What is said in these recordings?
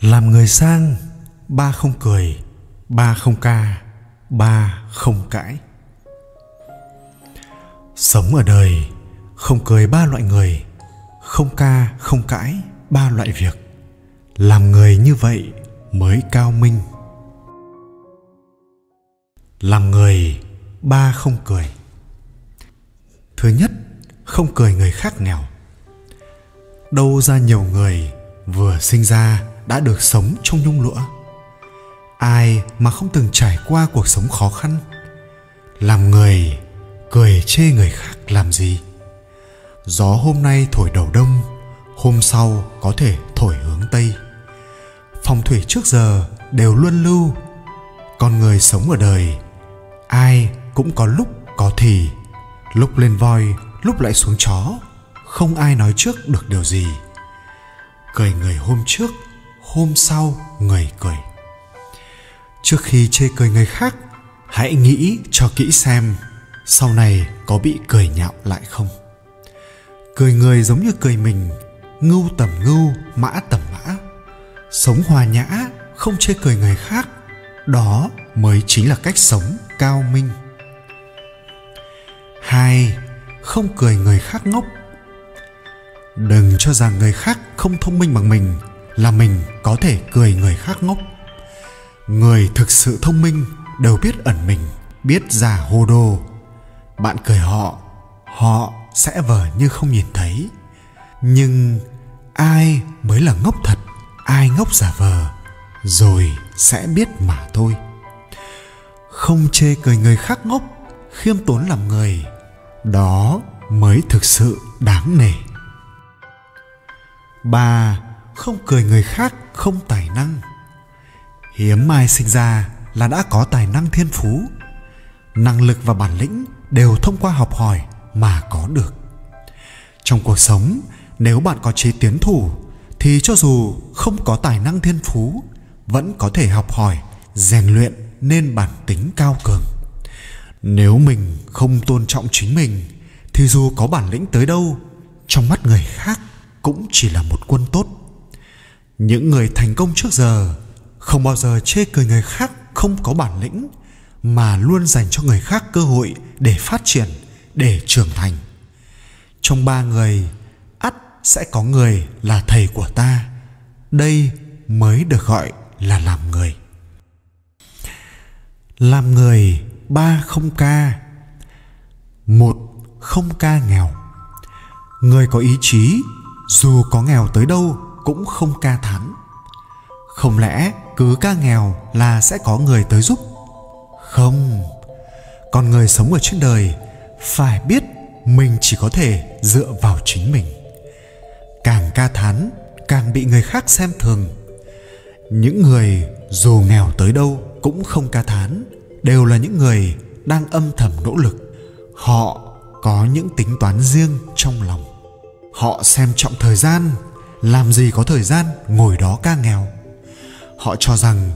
làm người sang, ba không cười, ba không ca, ba không cãi. Sống ở đời, không cười ba loại người, không ca, không cãi ba loại việc. Làm người như vậy mới cao minh. Làm người, ba không cười. Thứ nhất, không cười người khác nghèo. Đâu ra nhiều người vừa sinh ra đã được sống trong nhung lụa. Ai mà không từng trải qua cuộc sống khó khăn? Làm người, cười chê người khác làm gì? Gió hôm nay thổi đầu đông, hôm sau có thể thổi hướng tây. Phong thủy trước giờ đều luân lưu con người sống ở đời, ai cũng có lúc có thì, lúc lên voi, lúc lại xuống chó, không ai nói trước được điều gì. Cười người hôm trước hôm sau người cười. Trước khi chê cười người khác, hãy nghĩ cho kỹ xem sau này có bị cười nhạo lại không. Cười người giống như cười mình, ngưu tầm ngưu, mã tầm mã. Sống hòa nhã, không chê cười người khác, đó mới chính là cách sống cao minh. Hai, không cười người khác ngốc. Đừng cho rằng người khác không thông minh bằng mình là mình có thể cười người khác ngốc. Người thực sự thông minh đều biết ẩn mình, biết giả hồ đồ bạn cười họ họ sẽ vờ như không nhìn thấy. Nhưng ai mới là ngốc thật, ai ngốc giả vờ, rồi sẽ biết mà thôi. Không chê cười người khác ngốc, khiêm tốn làm người, đó mới thực sự đáng nể. Ba không cười người khác, không tài năng. Hiếm ai sinh ra là đã có tài năng thiên phú. Năng lực và bản lĩnh đều thông qua học hỏi mà có được. Trong cuộc sống, nếu bạn có trí tiến thủ, thì cho dù không có tài năng thiên phú, vẫn có thể học hỏi, rèn luyện nên bản tính cao cường. Nếu mình không tôn trọng chính mình, thì dù có bản lĩnh tới đâu, trong mắt người khác cũng chỉ là một quân tốt những người thành công trước giờ không bao giờ chê cười người khác không có bản lĩnh, mà luôn dành cho người khác cơ hội để phát triển, để trưởng thành. Trong ba người, ắt sẽ có người là thầy của ta. Đây mới được gọi là làm người. Làm người ba không ca, một không ca nghèo. Người có ý chí dù có nghèo tới đâu cũng không ca thán. Không lẽ cứ ca nghèo là sẽ có người tới giúp? Không. Con người sống ở trên đời phải biết mình chỉ có thể dựa vào chính mình. Càng ca thán, càng bị người khác xem thường. Những người dù nghèo tới đâu cũng không ca thán, đều là những người đang âm thầm nỗ lực. Họ có những tính toán riêng trong lòng. Họ xem trọng thời gian làm gì có thời gian ngồi đó ca nghèo? Họ cho rằng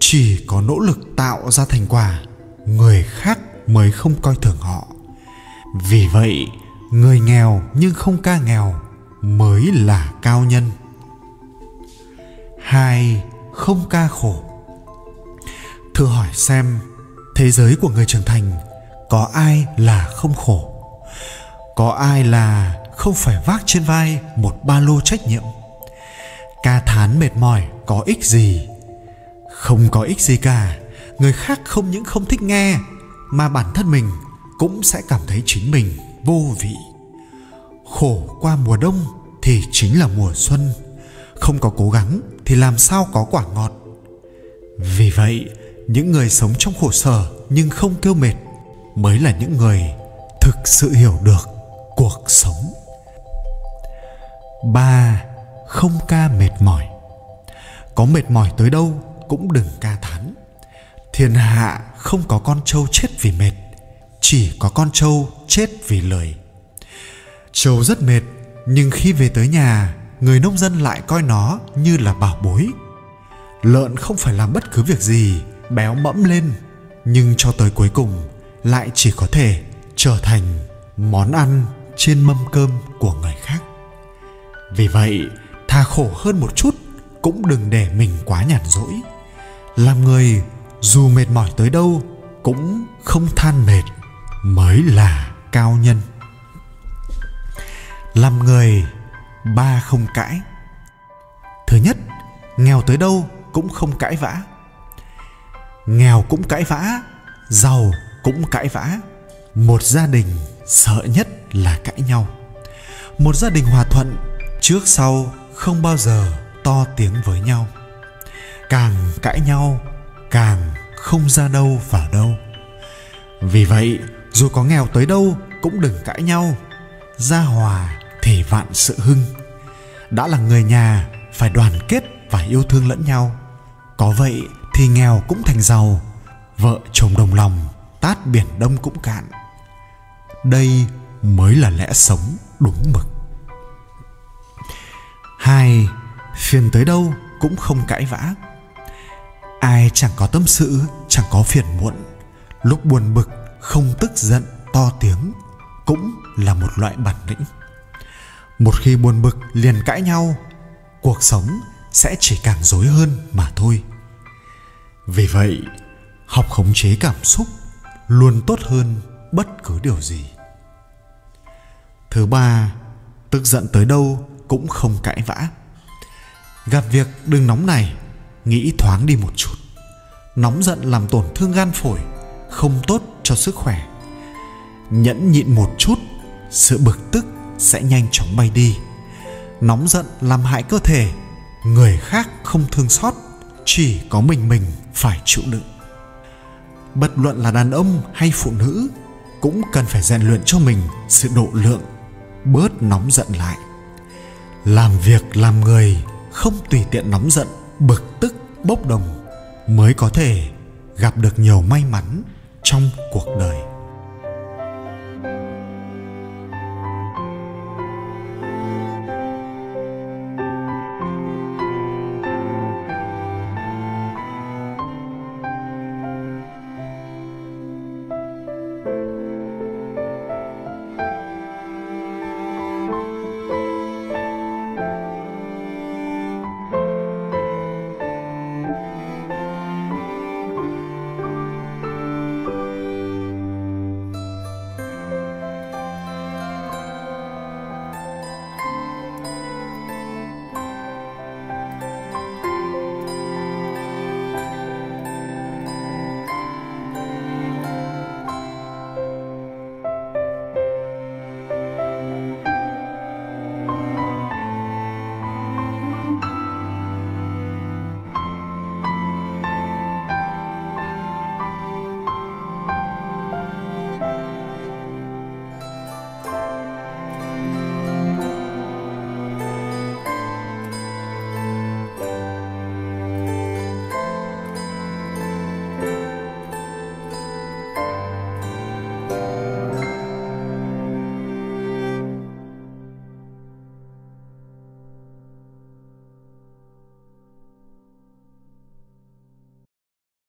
chỉ có nỗ lực tạo ra thành quả, người khác mới không coi thường họ. Vì vậy, người nghèo nhưng không ca nghèo mới là cao nhân. Hai, không ca khổ. Thử hỏi xem, thế giới của người trưởng thành có ai là không khổ? Có ai là không phải vác trên vai một ba lô trách nhiệm. Ca thán mệt mỏi, có ích gì? Không có ích gì cả. Người khác không những không thích nghe, mà bản thân mình cũng sẽ cảm thấy chính mình vô vị. Khổ qua mùa đông thì chính là mùa xuân. Không có cố gắng thì làm sao có quả ngọt. Vì vậy, những người sống trong khổ sở nhưng không kêu mệt mới là những người thực sự hiểu được cuộc sống ba, không ca mệt mỏi. Có mệt mỏi tới đâu cũng đừng ca thán. Thiên hạ không có con trâu chết vì mệt, chỉ có con trâu chết vì lời. trâu rất mệt, nhưng khi về tới nhà, người nông dân lại coi nó như là bảo bối. Lợn không phải làm bất cứ việc gì, béo mẫm lên, nhưng cho tới cuối cùng lại chỉ có thể trở thành món ăn trên mâm cơm của người khác vì vậy thà khổ hơn một chút cũng đừng để mình quá nhàn rỗi. Làm người, dù mệt mỏi tới đâu, cũng không than mệt, mới là cao nhân. Làm người, ba không cãi. Thứ nhất, nghèo tới đâu cũng không cãi vã. Nghèo cũng cãi vã, giàu cũng cãi vã. Một gia đình sợ nhất là cãi nhau. Một gia đình hòa thuận trước sau không bao giờ to tiếng với nhau. Càng cãi nhau, càng không ra đâu vào đâu. Vì vậy, dù có nghèo tới đâu cũng đừng cãi nhau. Ra hòa thì vạn sự hưng. Đã là người nhà, phải đoàn kết và yêu thương lẫn nhau. Có vậy thì nghèo cũng thành giàu, vợ chồng đồng lòng, tát biển đông cũng cạn. Đây mới là lẽ sống đúng mực hai, phiền tới đâu cũng không cãi vã. Ai chẳng có tâm sự, chẳng có phiền muộn. Lúc buồn bực, không tức giận, to tiếng cũng là một loại bản lĩnh. Một khi buồn bực, liền cãi nhau, cuộc sống sẽ chỉ càng rối hơn mà thôi. Vì vậy, học khống chế cảm xúc luôn tốt hơn bất cứ điều gì. Thứ ba, tức giận tới đâu cũng không cãi vã. Gặp việc đừng nóng này, nghĩ thoáng đi một chút. Nóng giận làm tổn thương gan phổi, không tốt cho sức khỏe. Nhẫn nhịn một chút, sự bực tức sẽ nhanh chóng bay đi. Nóng giận làm hại cơ thể, người khác không thương xót, chỉ có mình mình phải chịu đựng. Bất luận là đàn ông hay phụ nữ, cũng cần phải rèn luyện cho mình sự độ lượng, bớt nóng giận lại làm việc làm người, không tùy tiện nóng giận, bực tức, bốc đồng mới có thể gặp được nhiều may mắn trong cuộc đời.